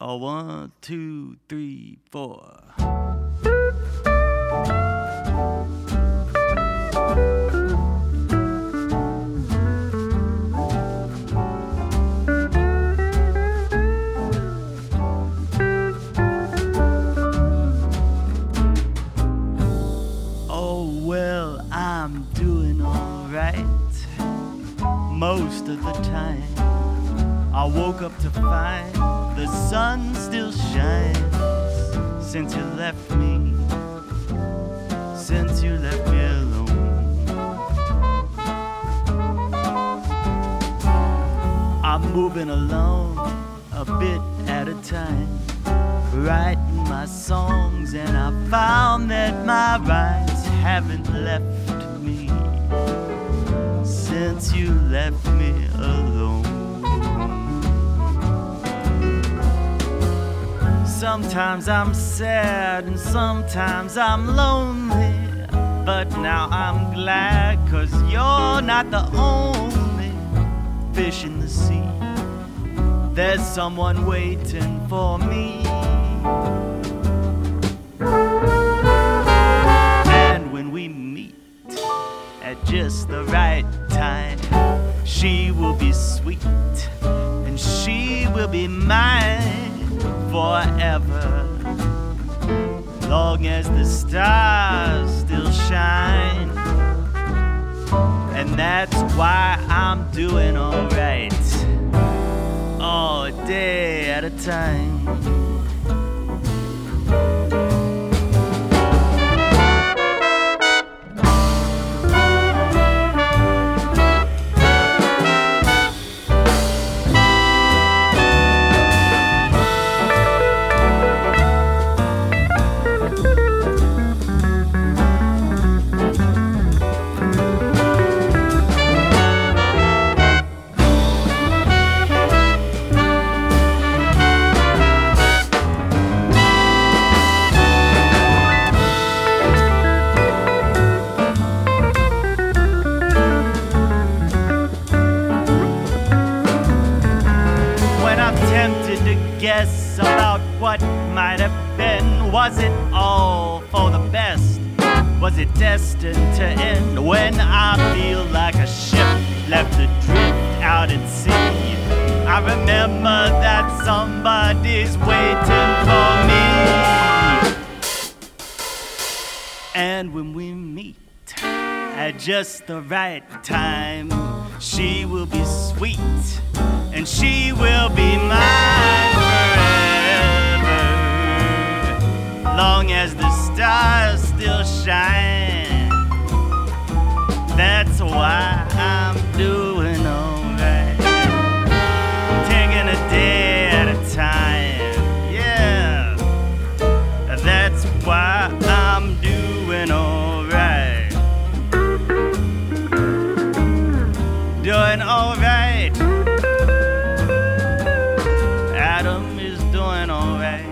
A one, two, three, four. Oh, well, I'm doing alright most of the time. I woke up to find the since you left me, since you left me alone. I'm moving along a bit at a time, writing my songs, and I found that my rhymes haven't left Sometimes I'm sad and sometimes I'm lonely. But now I'm glad, cause you're not the only fish in the sea. There's someone waiting for me. And when we meet at just the right time, she will be sweet and she will be mine forever. Long as the stars still shine. And that's why I'm doing alright. All day at a time. Tempted to guess about what might have been. Was it all for the best? Was it destined to end when I feel like a ship left adrift out at sea? I remember that somebody's waiting for me. And when we meet at just the right time, she will be sweet and she will be mine That's why I'm doing alright. Taking a day at a time. Yeah. That's why I'm doing alright. Doing alright. Adam is doing alright.